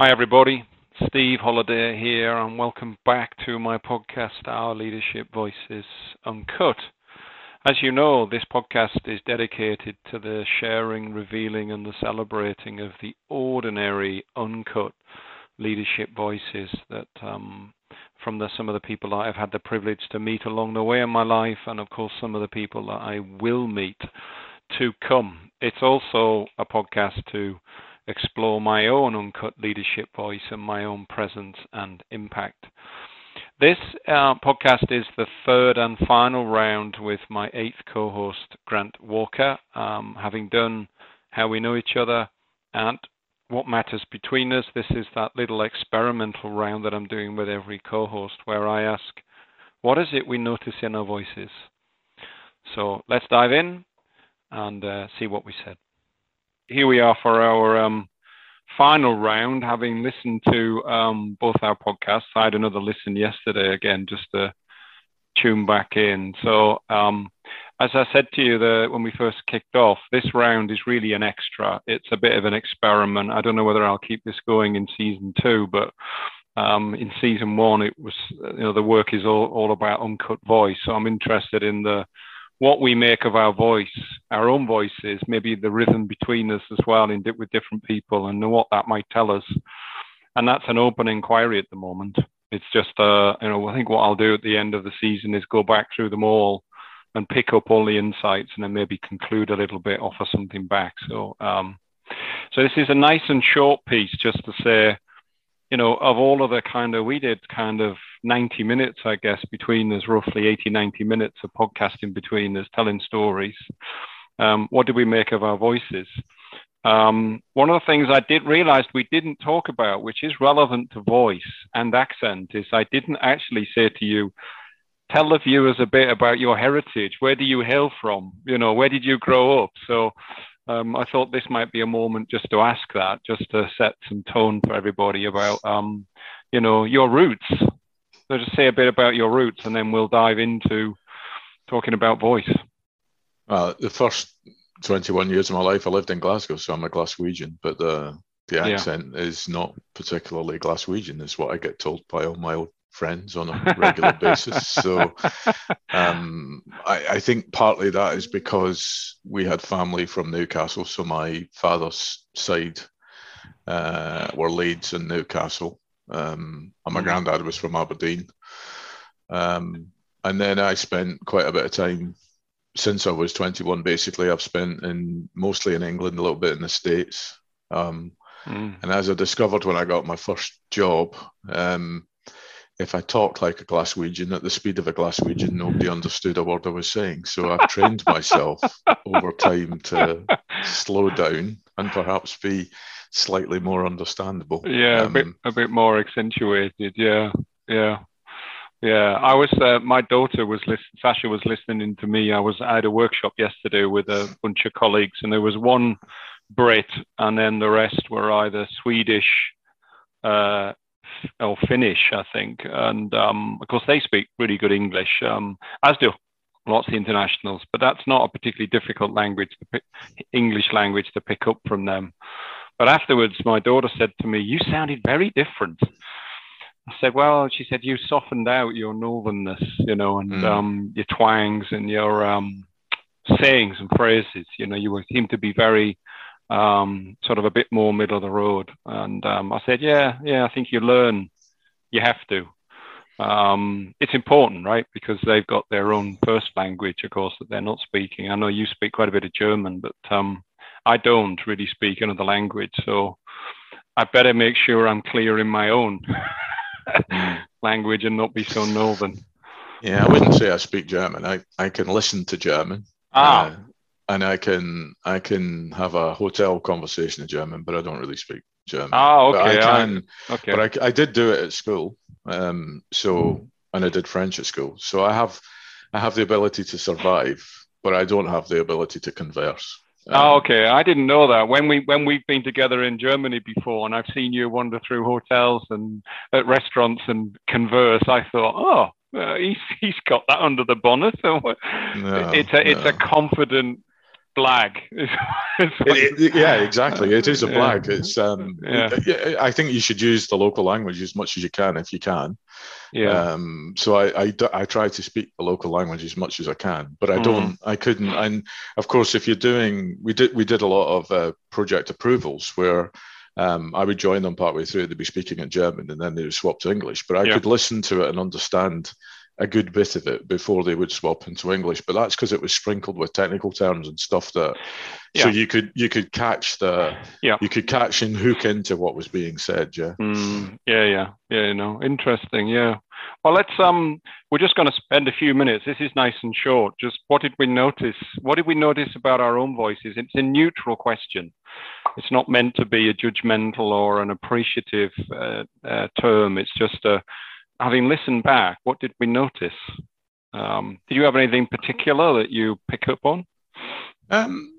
Hi, everybody. Steve Holliday here, and welcome back to my podcast, Our Leadership Voices Uncut. As you know, this podcast is dedicated to the sharing, revealing, and the celebrating of the ordinary, uncut leadership voices that um, from the, some of the people I've had the privilege to meet along the way in my life, and of course, some of the people that I will meet to come. It's also a podcast to explore my own uncut leadership voice and my own presence and impact. This uh, podcast is the third and final round with my eighth co host, Grant Walker. Um, having done How We Know Each Other and What Matters Between Us, this is that little experimental round that I'm doing with every co host where I ask, What is it we notice in our voices? So let's dive in and uh, see what we said here we are for our um, final round, having listened to um, both our podcasts. I had another listen yesterday again, just to tune back in. So, um, as I said to you the, when we first kicked off, this round is really an extra. It's a bit of an experiment. I don't know whether I'll keep this going in season two, but um, in season one, it was you know the work is all, all about uncut voice. So I'm interested in the what we make of our voice, our own voices, maybe the rhythm between us as well in, with different people and what that might tell us. And that's an open inquiry at the moment. It's just, uh, you know, I think what I'll do at the end of the season is go back through them all and pick up all the insights and then maybe conclude a little bit, offer something back. So, um, so this is a nice and short piece just to say, you know, of all of the kind of, we did kind of 90 minutes, I guess, between us, roughly 80, 90 minutes of podcasting between us, telling stories. Um, what did we make of our voices? Um, one of the things I did realize we didn't talk about, which is relevant to voice and accent, is I didn't actually say to you, tell the viewers a bit about your heritage. Where do you hail from? You know, where did you grow up? So um, I thought this might be a moment just to ask that, just to set some tone for everybody about, um, you know, your roots. So just say a bit about your roots, and then we'll dive into talking about voice. Uh, the first 21 years of my life, I lived in Glasgow, so I'm a Glaswegian, but the the accent yeah. is not particularly Glaswegian, is what I get told by all my old friends on a regular basis. So um, I, I, think partly that is because we had family from Newcastle. So my father's side uh, were Leeds and Newcastle. Um, and my mm granddad was from Aberdeen. Um, and then I spent quite a bit of time since I was 21. Basically, I've spent in mostly in England, a little bit in the States. Um, mm. And as I discovered when I got my first job, um, if I talked like a Glaswegian at the speed of a Glaswegian, nobody understood a word I was saying. So I've trained myself over time to slow down and perhaps be slightly more understandable. Yeah, um, a bit um, a bit more accentuated. Yeah, yeah, yeah. I was uh, my daughter was listening. Sasha was listening to me. I was I had a workshop yesterday with a bunch of colleagues, and there was one Brit, and then the rest were either Swedish. Uh, or Finnish, I think, and um, of course they speak really good English, um, as do lots of internationals. But that's not a particularly difficult language, to pick, English language, to pick up from them. But afterwards, my daughter said to me, "You sounded very different." I said, "Well," she said, "You softened out your northernness, you know, and mm. um, your twangs and your um, sayings and phrases. You know, you seem to be very um, sort of a bit more middle of the road. And um, I said, yeah, yeah, I think you learn, you have to. Um, it's important, right? Because they've got their own first language, of course, that they're not speaking. I know you speak quite a bit of German, but um, I don't really speak another language. So I better make sure I'm clear in my own language and not be so northern. Yeah, I wouldn't say I speak German. I, I can listen to German. Ah. Uh, and I can I can have a hotel conversation in German, but I don't really speak German. Oh, okay. But I can, I, okay. But I, I did do it at school, um, so and I did French at school, so I have I have the ability to survive, but I don't have the ability to converse. Um, oh, okay. I didn't know that. When we when we've been together in Germany before, and I've seen you wander through hotels and at restaurants and converse, I thought, oh, uh, he's he's got that under the bonnet. So no, it's a it's a confident blag. it, it, yeah, exactly. It is a blag. Yeah. It's um, yeah. I think you should use the local language as much as you can if you can. Yeah. Um, so I, I, I try to speak the local language as much as I can, but I don't. Mm. I couldn't. And of course, if you're doing, we did we did a lot of uh, project approvals where. Um, I would join them partway through. They'd be speaking in German, and then they would swap to English. But I yeah. could listen to it and understand a good bit of it before they would swap into English. But that's because it was sprinkled with technical terms and stuff that yeah. so you could you could catch the yeah you could catch and hook into what was being said. Yeah. Mm, yeah, yeah, yeah. You know, interesting. Yeah. Well, let's um, we're just going to spend a few minutes. This is nice and short. Just what did we notice? What did we notice about our own voices? It's a neutral question. It's not meant to be a judgmental or an appreciative uh, uh, term. It's just a having listened back, what did we notice? Um, did you have anything particular that you pick up on? Um,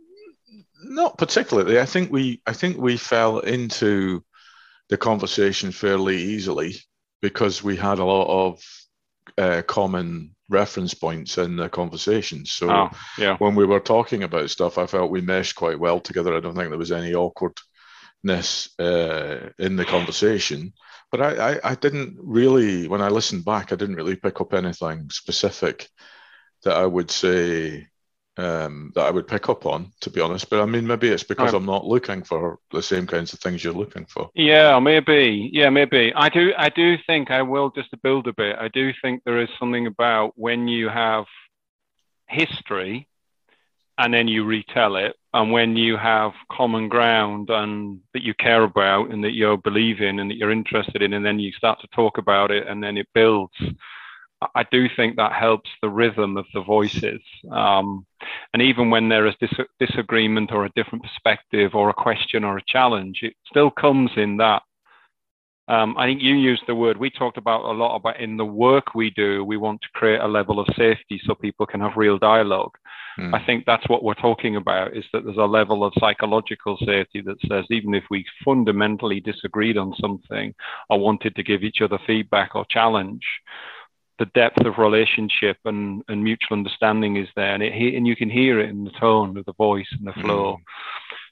not particularly. I think we I think we fell into the conversation fairly easily because we had a lot of uh, common reference points in the conversation. So oh, yeah. when we were talking about stuff, I felt we meshed quite well together. I don't think there was any awkwardness uh, in the conversation but I, I, I, didn't really, when I listened back, I didn't really pick up anything specific that I would say um, that I would pick up on, to be honest. But I mean, maybe it's because I'm not looking for the same kinds of things you're looking for. Yeah, maybe. Yeah, maybe. I do. I do think I will just to build a bit. I do think there is something about when you have history and then you retell it. And when you have common ground and that you care about and that you believe in and that you're interested in, and then you start to talk about it and then it builds, I do think that helps the rhythm of the voices. Um, and even when there is dis- disagreement or a different perspective or a question or a challenge, it still comes in that um, I think you used the word we talked about a lot about in the work we do. We want to create a level of safety so people can have real dialogue. Mm. I think that's what we're talking about is that there's a level of psychological safety that says even if we fundamentally disagreed on something or wanted to give each other feedback or challenge, the depth of relationship and, and mutual understanding is there, and, it, and you can hear it in the tone of the voice and the flow. Mm.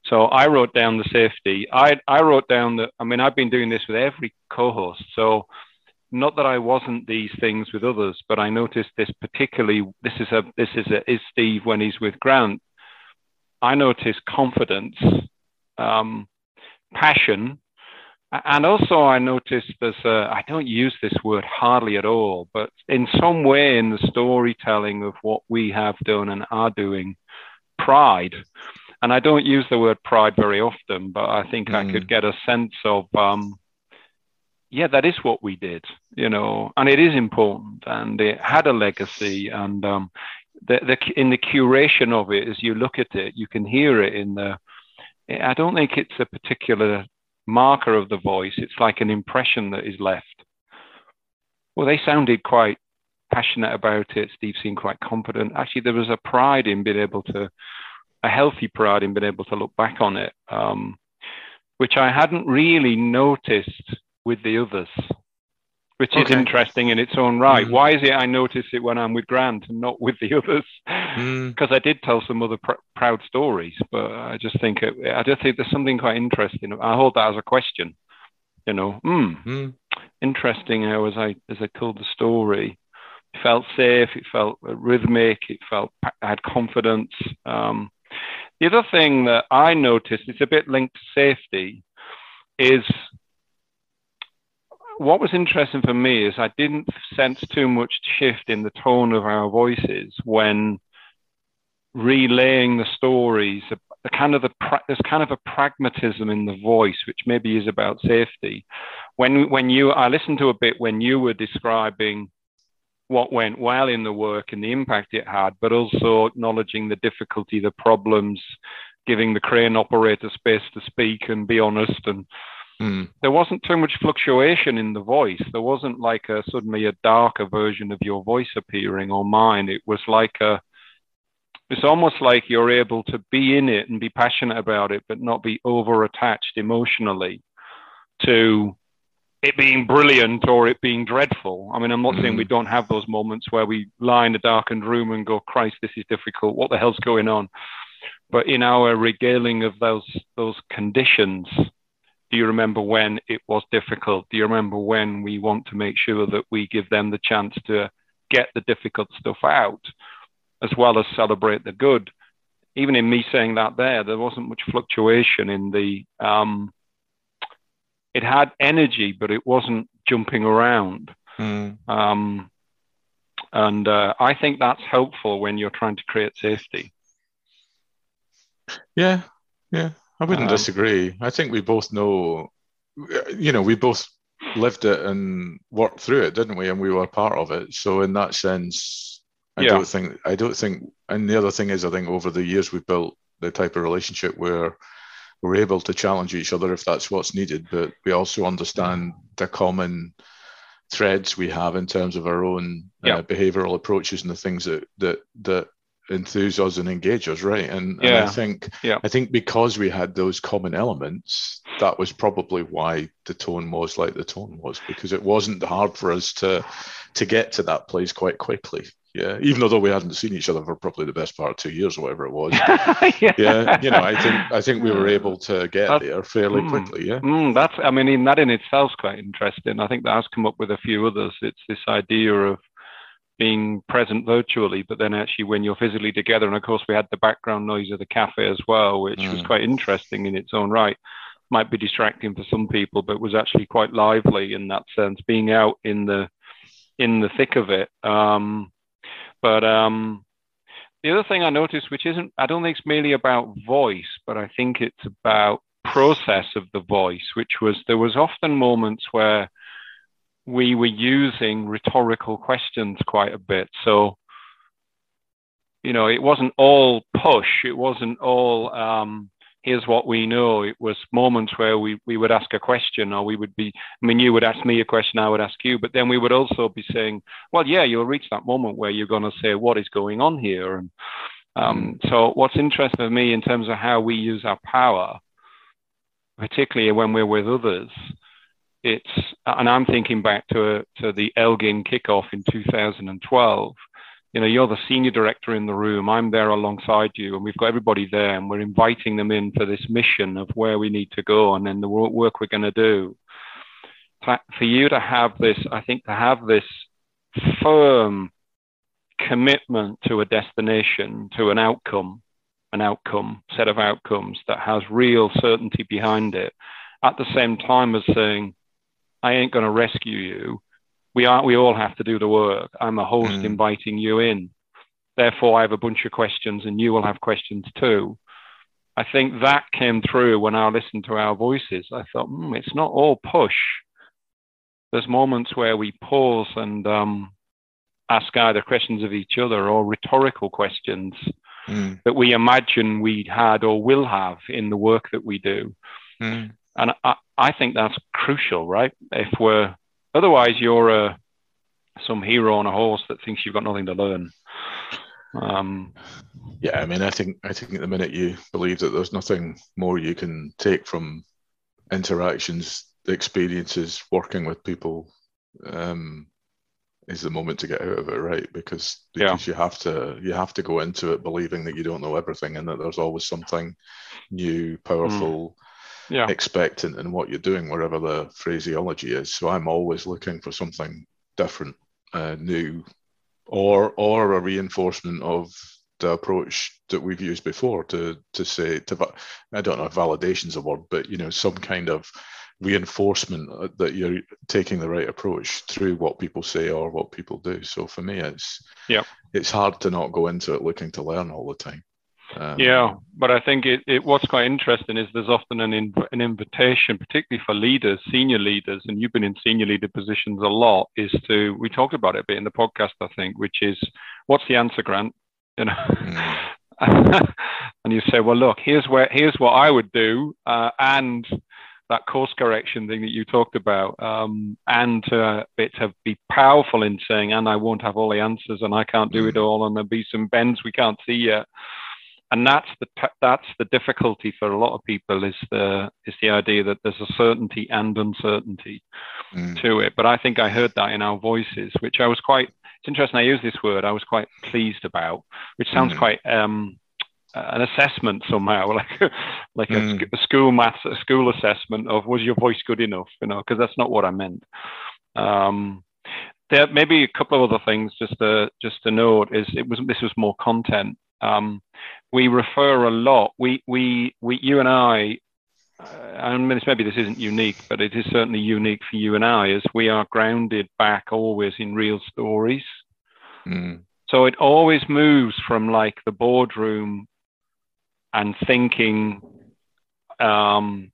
So I wrote down the safety. I, I wrote down that, I mean, I've been doing this with every co host. So not that I wasn't these things with others, but I noticed this particularly. This is a, this is a, is Steve when he's with Grant. I noticed confidence, um, passion, and also I noticed there's a, I don't use this word hardly at all, but in some way in the storytelling of what we have done and are doing, pride and I don't use the word pride very often, but I think mm. I could mm. get a sense of, um, yeah, that is what we did, you know, and it is important, and it had a legacy, and um, the, the in the curation of it, as you look at it, you can hear it in the. I don't think it's a particular marker of the voice. It's like an impression that is left. Well, they sounded quite passionate about it. Steve seemed quite confident. Actually, there was a pride in being able to a healthy pride in being able to look back on it, um, which I hadn't really noticed with the others, which okay. is interesting in its own right. Mm. Why is it I notice it when I'm with Grant and not with the others? Because mm. I did tell some other pr- proud stories, but I just think it, I just think there's something quite interesting. I hold that as a question. You know, mm, interesting how as I as I told the story, it felt safe, it felt rhythmic, it felt I had confidence. Um, the other thing that I noticed, it's a bit linked to safety, is what was interesting for me is I didn't sense too much shift in the tone of our voices when relaying the stories. The kind of the there's kind of a pragmatism in the voice, which maybe is about safety. When when you I listened to a bit when you were describing what went well in the work and the impact it had, but also acknowledging the difficulty, the problems, giving the crane operator space to speak and be honest. And mm. there wasn't too much fluctuation in the voice. There wasn't like a suddenly a darker version of your voice appearing or mine. It was like a it's almost like you're able to be in it and be passionate about it, but not be over attached emotionally to it being brilliant or it being dreadful. I mean, I'm not mm. saying we mm. don't have those moments where we lie in a darkened room and go, Christ, this is difficult. What the hell's going on? but in our regaling of those those conditions, do you remember when it was difficult? Do you remember when we want to make sure that we give them the chance to get the difficult stuff out, as well as celebrate the good? Even in me saying that there, there wasn't much fluctuation in the. Um, it had energy, but it wasn't jumping around. Mm. Um, and uh, I think that's helpful when you're trying to create safety. Yeah, yeah, I wouldn't um, disagree. I think we both know, you know, we both lived it and worked through it, didn't we? And we were part of it. So in that sense, I yeah. don't think I don't think. And the other thing is, I think over the years we've built the type of relationship where we're able to challenge each other if that's what's needed, but we also understand the common threads we have in terms of our own uh, behavioral approaches and the things that that that enthuse us and engage us, right? And, yeah. and I think yeah. I think because we had those common elements, that was probably why the tone was like the tone was, because it wasn't hard for us to to get to that place quite quickly. Yeah, even though we hadn't seen each other for probably the best part of two years or whatever it was. yeah. yeah. you know, I think I think we were able to get that's, there fairly mm, quickly. Yeah, mm, that's I mean, in that in itself is quite interesting. I think that has come up with a few others. It's this idea of being present virtually, but then actually when you're physically together, and of course we had the background noise of the cafe as well, which mm. was quite interesting in its own right. Might be distracting for some people, but was actually quite lively in that sense, being out in the in the thick of it. Um, but um, the other thing I noticed, which isn't, I don't think it's merely about voice, but I think it's about process of the voice, which was there was often moments where we were using rhetorical questions quite a bit. So, you know, it wasn't all push. It wasn't all, um, here's what we know. It was moments where we, we would ask a question or we would be, I mean, you would ask me a question, I would ask you, but then we would also be saying, well, yeah, you'll reach that moment where you're going to say, what is going on here? And um, so what's interesting for me in terms of how we use our power, particularly when we're with others, it's and I'm thinking back to to the Elgin kickoff in 2012. You know, you're the senior director in the room. I'm there alongside you, and we've got everybody there, and we're inviting them in for this mission of where we need to go, and then the work we're going to do. For you to have this, I think to have this firm commitment to a destination, to an outcome, an outcome set of outcomes that has real certainty behind it, at the same time as saying, I ain't going to rescue you. We are. We all have to do the work. I'm a host mm. inviting you in. Therefore, I have a bunch of questions, and you will have questions too. I think that came through when I listened to our voices. I thought, mm, it's not all push. There's moments where we pause and um, ask either questions of each other or rhetorical questions mm. that we imagine we had or will have in the work that we do. Mm. And I, I think that's crucial, right? If we're otherwise, you're a some hero on a horse that thinks you've got nothing to learn. Um, yeah, I mean, I think I think at the minute you believe that there's nothing more you can take from interactions, experiences, working with people, um, is the moment to get out of it, right? Because because yeah. you have to you have to go into it believing that you don't know everything and that there's always something new, powerful. Yeah. expectant in what you're doing, wherever the phraseology is. So I'm always looking for something different, uh, new, or or a reinforcement of the approach that we've used before to to say to I don't know if validation's a word, but you know some kind of reinforcement uh, that you're taking the right approach through what people say or what people do. So for me, it's yeah, it's hard to not go into it looking to learn all the time. Um, yeah, but I think it, it, what's quite interesting is there's often an an invitation, particularly for leaders, senior leaders, and you've been in senior leader positions a lot. Is to we talked about it a bit in the podcast, I think, which is what's the answer, Grant? You know, mm. and you say, well, look, here's where here's what I would do, uh, and that course correction thing that you talked about, um, and uh, it to be powerful in saying, and I won't have all the answers, and I can't do mm. it all, and there'll be some bends we can't see yet and that's the that's the difficulty for a lot of people is the is the idea that there's a certainty and uncertainty mm. to it. But I think I heard that in our voices, which I was quite. It's interesting. I use this word. I was quite pleased about, which sounds mm. quite um, an assessment somehow, like like mm. a, a, school maths, a school assessment of was your voice good enough? You know, because that's not what I meant. Um, there maybe a couple of other things just to just to note is it was this was more content. Um, we refer a lot. We we we you and I. Uh, I mean, maybe this isn't unique, but it is certainly unique for you and I, as we are grounded back always in real stories. Mm. So it always moves from like the boardroom and thinking um,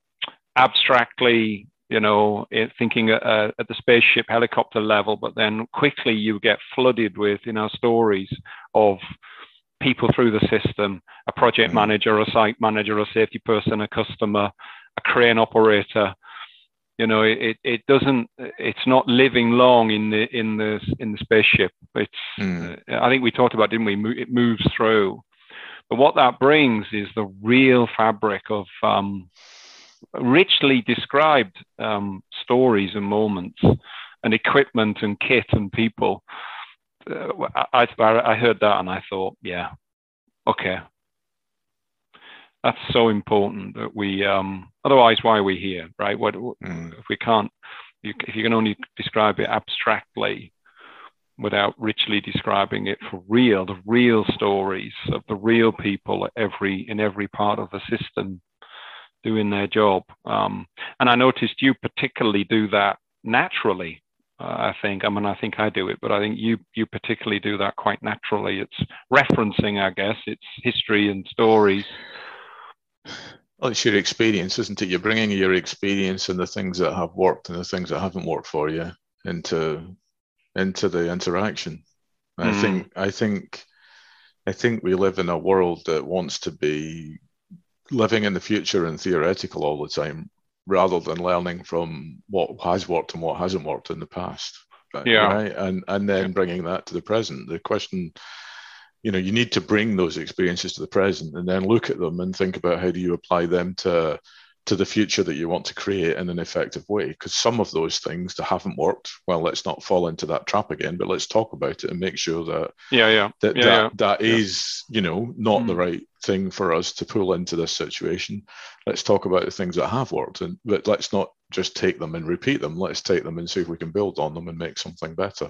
abstractly, you know, thinking at, uh, at the spaceship helicopter level, but then quickly you get flooded with, you know, stories of people through the system, a project mm-hmm. manager, a site manager, a safety person, a customer, a crane operator. You know, it, it doesn't, it's not living long in the, in the, in the spaceship. It's, mm. I think we talked about, didn't we? It moves through. But what that brings is the real fabric of um, richly described um, stories and moments and equipment and kit and people. Uh, I, I heard that and I thought, yeah, okay. That's so important that we, um, otherwise, why are we here, right? What, mm. If we can't, you, if you can only describe it abstractly, without richly describing it for real, the real stories of the real people every in every part of the system doing their job. Um, and I noticed you particularly do that naturally. I think. I mean, I think I do it, but I think you you particularly do that quite naturally. It's referencing, I guess, it's history and stories. Well, it's your experience, isn't it? You're bringing your experience and the things that have worked and the things that haven't worked for you into into the interaction. Mm. I think I think I think we live in a world that wants to be living in the future and theoretical all the time, rather than learning from what has worked and what hasn't worked in the past. Yeah. Right. And and then bringing that to the present. The question, you know, you need to bring those experiences to the present and then look at them and think about how do you apply them to to the future that you want to create in an effective way. Because some of those things that haven't worked, well, let's not fall into that trap again, but let's talk about it and make sure that yeah, yeah, that yeah, that, yeah. that yeah. you know, not mm. the right thing for us to pull into this situation. Let's talk about the things that have worked, and but let's not just take them and repeat them. Let's take them and see if we can build on them and make something better.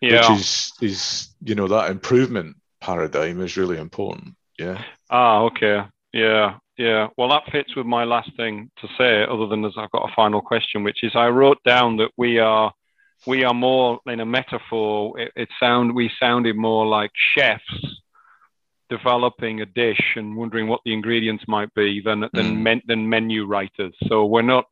Yeah. Which is is you know that improvement paradigm is really important. Yeah. Ah, okay. Yeah, yeah. Well, that fits with my last thing to say, other than as I've got a final question, which is I wrote down that we are we are more in a metaphor. It, it sound we sounded more like chefs developing a dish and wondering what the ingredients might be than than, mm. men, than menu writers. So we're not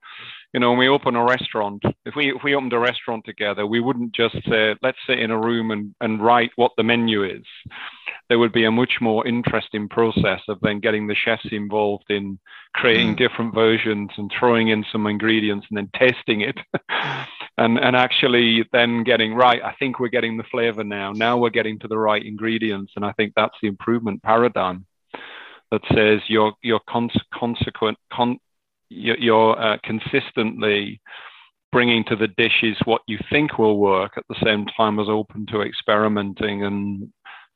you know, when we open a restaurant, if we if we opened a restaurant together, we wouldn't just say, let's sit in a room and, and write what the menu is. There would be a much more interesting process of then getting the chefs involved in creating mm. different versions and throwing in some ingredients and then tasting it. and and actually then getting right, I think we're getting the flavor now. Now we're getting to the right ingredients. And I think that's the improvement paradigm that says your your consequent con- you're uh, consistently bringing to the dishes what you think will work at the same time as open to experimenting and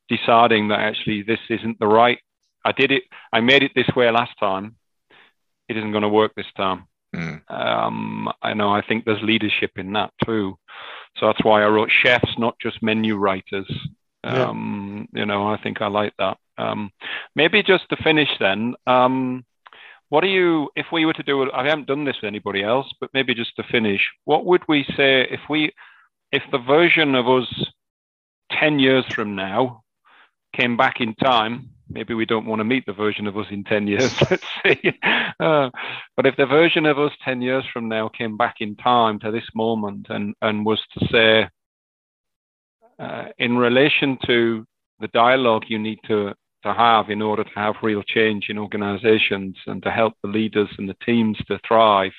deciding that actually this isn't the right i did it i made it this way last time. It isn't going to work this time. Mm. um, i know i think there's leadership in that too. So that's why i wrote chefs not just menu writers. Um, yeah. you know i think i like that. Um, maybe just to finish then um, what are you, if we were to do it, I haven't done this with anybody else, but maybe just to finish, what would we say if we, if the version of us 10 years from now came back in time, maybe we don't want to meet the version of us in 10 years, let's see. Uh, but if the version of us 10 years from now came back in time to this moment and, and was to say, uh, in relation to the dialogue you need to to have in order to have real change in organizations and to help the leaders and the teams to thrive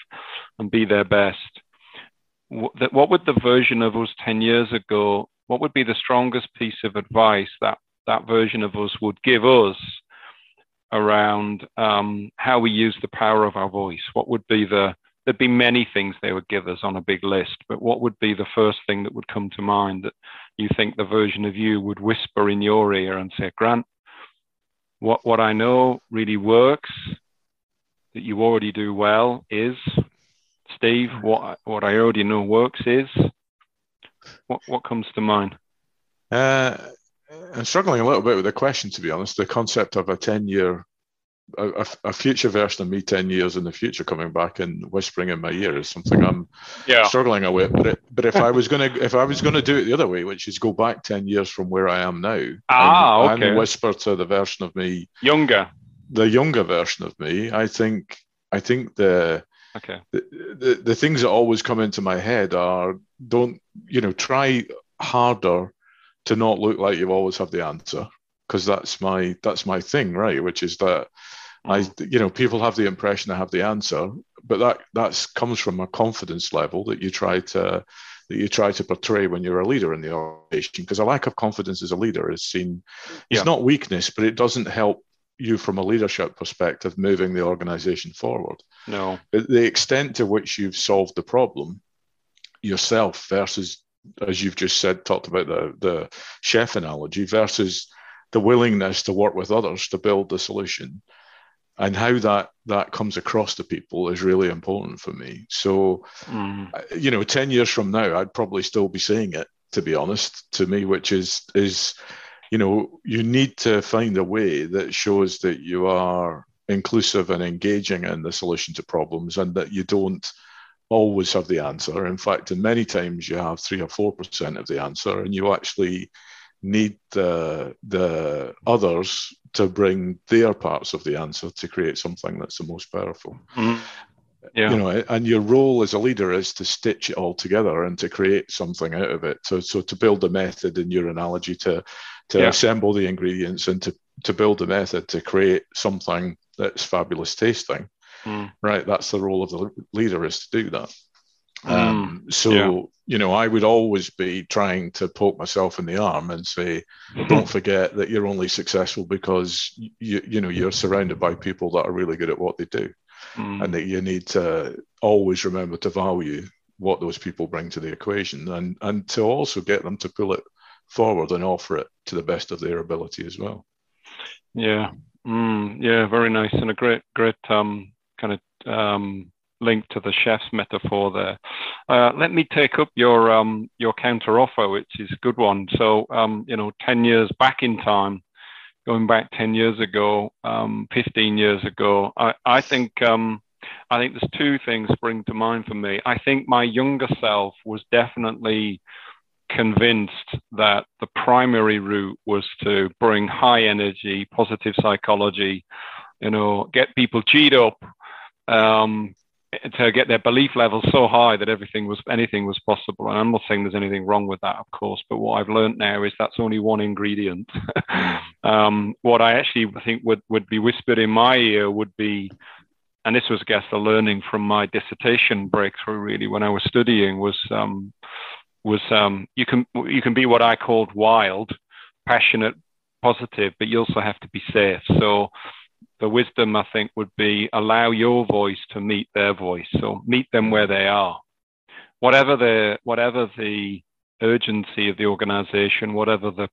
and be their best. What would the version of us 10 years ago, what would be the strongest piece of advice that that version of us would give us around um, how we use the power of our voice? What would be the, there'd be many things they would give us on a big list, but what would be the first thing that would come to mind that you think the version of you would whisper in your ear and say, Grant, what what I know really works that you already do well is Steve. What what I already know works is what what comes to mind. Uh, I'm struggling a little bit with the question, to be honest. The concept of a ten year a, a, future version of me 10 years in the future coming back and whispering in my ear is something I'm yeah. struggling with. But, it, but if I was going to, if I was going to do it the other way, which is go back 10 years from where I am now ah, and, okay. and whisper to the version of me younger, the younger version of me, I think, I think the, okay. the, the, the things that always come into my head are don't, you know, try harder to not look like you always have the answer because that's my that's my thing right which is that I, you know, people have the impression I have the answer, but that that's comes from a confidence level that you try to that you try to portray when you're a leader in the organization. Because a lack of confidence as a leader is seen, it's yeah. not weakness, but it doesn't help you from a leadership perspective moving the organization forward. No, the extent to which you've solved the problem yourself versus, as you've just said, talked about the the chef analogy versus the willingness to work with others to build the solution and how that that comes across to people is really important for me so mm. you know 10 years from now i'd probably still be saying it to be honest to me which is is you know you need to find a way that shows that you are inclusive and engaging in the solution to problems and that you don't always have the answer in fact in many times you have 3 or 4% of the answer and you actually need the the others to bring their parts of the answer to create something that's the most powerful. Mm. Yeah. You know, and your role as a leader is to stitch it all together and to create something out of it. So, so to build a method in your analogy, to to yeah. assemble the ingredients and to to build a method to create something that's fabulous tasting. Mm. Right, that's the role of the leader is to do that. Mm. Um, so yeah. you know, I would always be trying to poke myself in the arm and say, "Don't forget that you're only successful because you you know you're surrounded by people that are really good at what they do, mm. and that you need to always remember to value what those people bring to the equation, and and to also get them to pull it forward and offer it to the best of their ability as well." Yeah, mm, yeah, very nice and a great great um, kind of um, link to the chef's metaphor there. Uh, let me take up your um, your counter offer, which is a good one. So, um, you know, 10 years back in time, going back 10 years ago, um, 15 years ago, I, I think um, I think there's two things spring to mind for me. I think my younger self was definitely convinced that the primary route was to bring high energy, positive psychology, you know, get people cheat up, um, to get their belief level so high that everything was anything was possible. And I'm not saying there's anything wrong with that, of course, but what I've learned now is that's only one ingredient. um, what I actually think would would be whispered in my ear would be, and this was, I guess, the learning from my dissertation breakthrough. Really, when I was studying, was um, was um, you can you can be what I called wild, passionate, positive, but you also have to be safe. So the wisdom, I think, would be allow your voice to meet their voice. or meet them where they are. Whatever the whatever the urgency of the organization, whatever the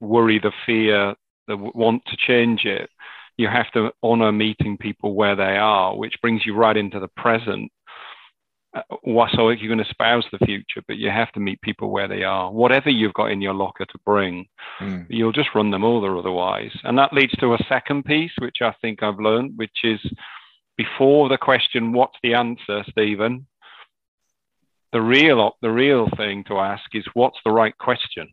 worry, the fear, the want to change it, you have to honor meeting people where they are, which brings you right into the present uh, so you can espouse the future, but you have to meet people where they are. Whatever you've got in your locker to bring, mm. you'll just run them over otherwise. And that leads to a second piece, which I think I've learned, which is before the question, "What's the answer, Stephen?" The real the real thing to ask is, "What's the right question?"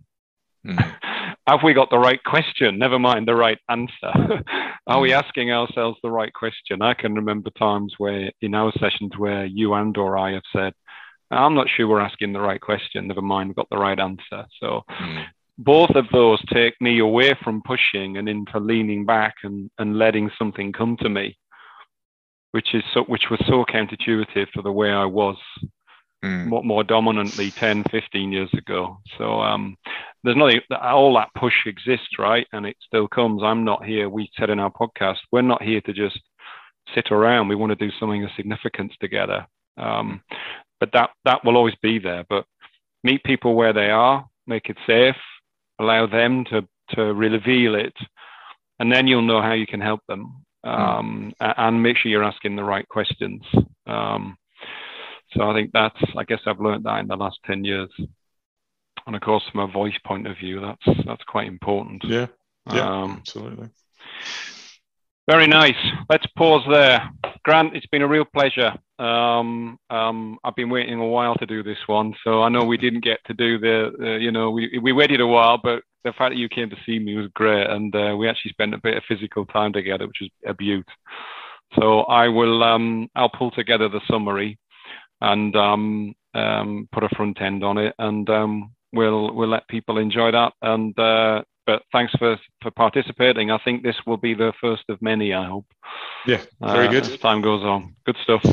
Mm. Have we got the right question? Never mind the right answer. Are we mm. asking ourselves the right question? I can remember times where in our sessions where you and or I have said, I'm not sure we're asking the right question. Never mind, we've got the right answer. So mm. both of those take me away from pushing and into leaning back and, and letting something come to me, which is so, which was so counterintuitive to the way I was mm. more, more dominantly 10, 15 years ago. So um, there's nothing, all that push exists, right? And it still comes. I'm not here. We said in our podcast, we're not here to just sit around. We want to do something of significance together. Um, but that, that will always be there. But meet people where they are, make it safe, allow them to, to reveal it. and then you'll know how you can help them, um, mm. and make sure you're asking the right questions. Um, so I think that's, I guess I've learned that in the last 10 years. And of course, from a voice point of view, that's, that's quite important. Yeah. Yeah, um, absolutely. Very nice. Let's pause there. Grant, it's been a real pleasure. Um, um, I've been waiting a while to do this one, so I know we didn't get to do the, uh, you know, we, we waited a while, but the fact that you came to see me was great, and uh, we actually spent a bit of physical time together, which was a beaut. So I will, um, I'll pull together the summary and um, um, put a front end on it, and um, we'll we'll let people enjoy that. And uh, but thanks for for participating. I think this will be the first of many. I hope. Yeah, very uh, good. As time goes on, good stuff.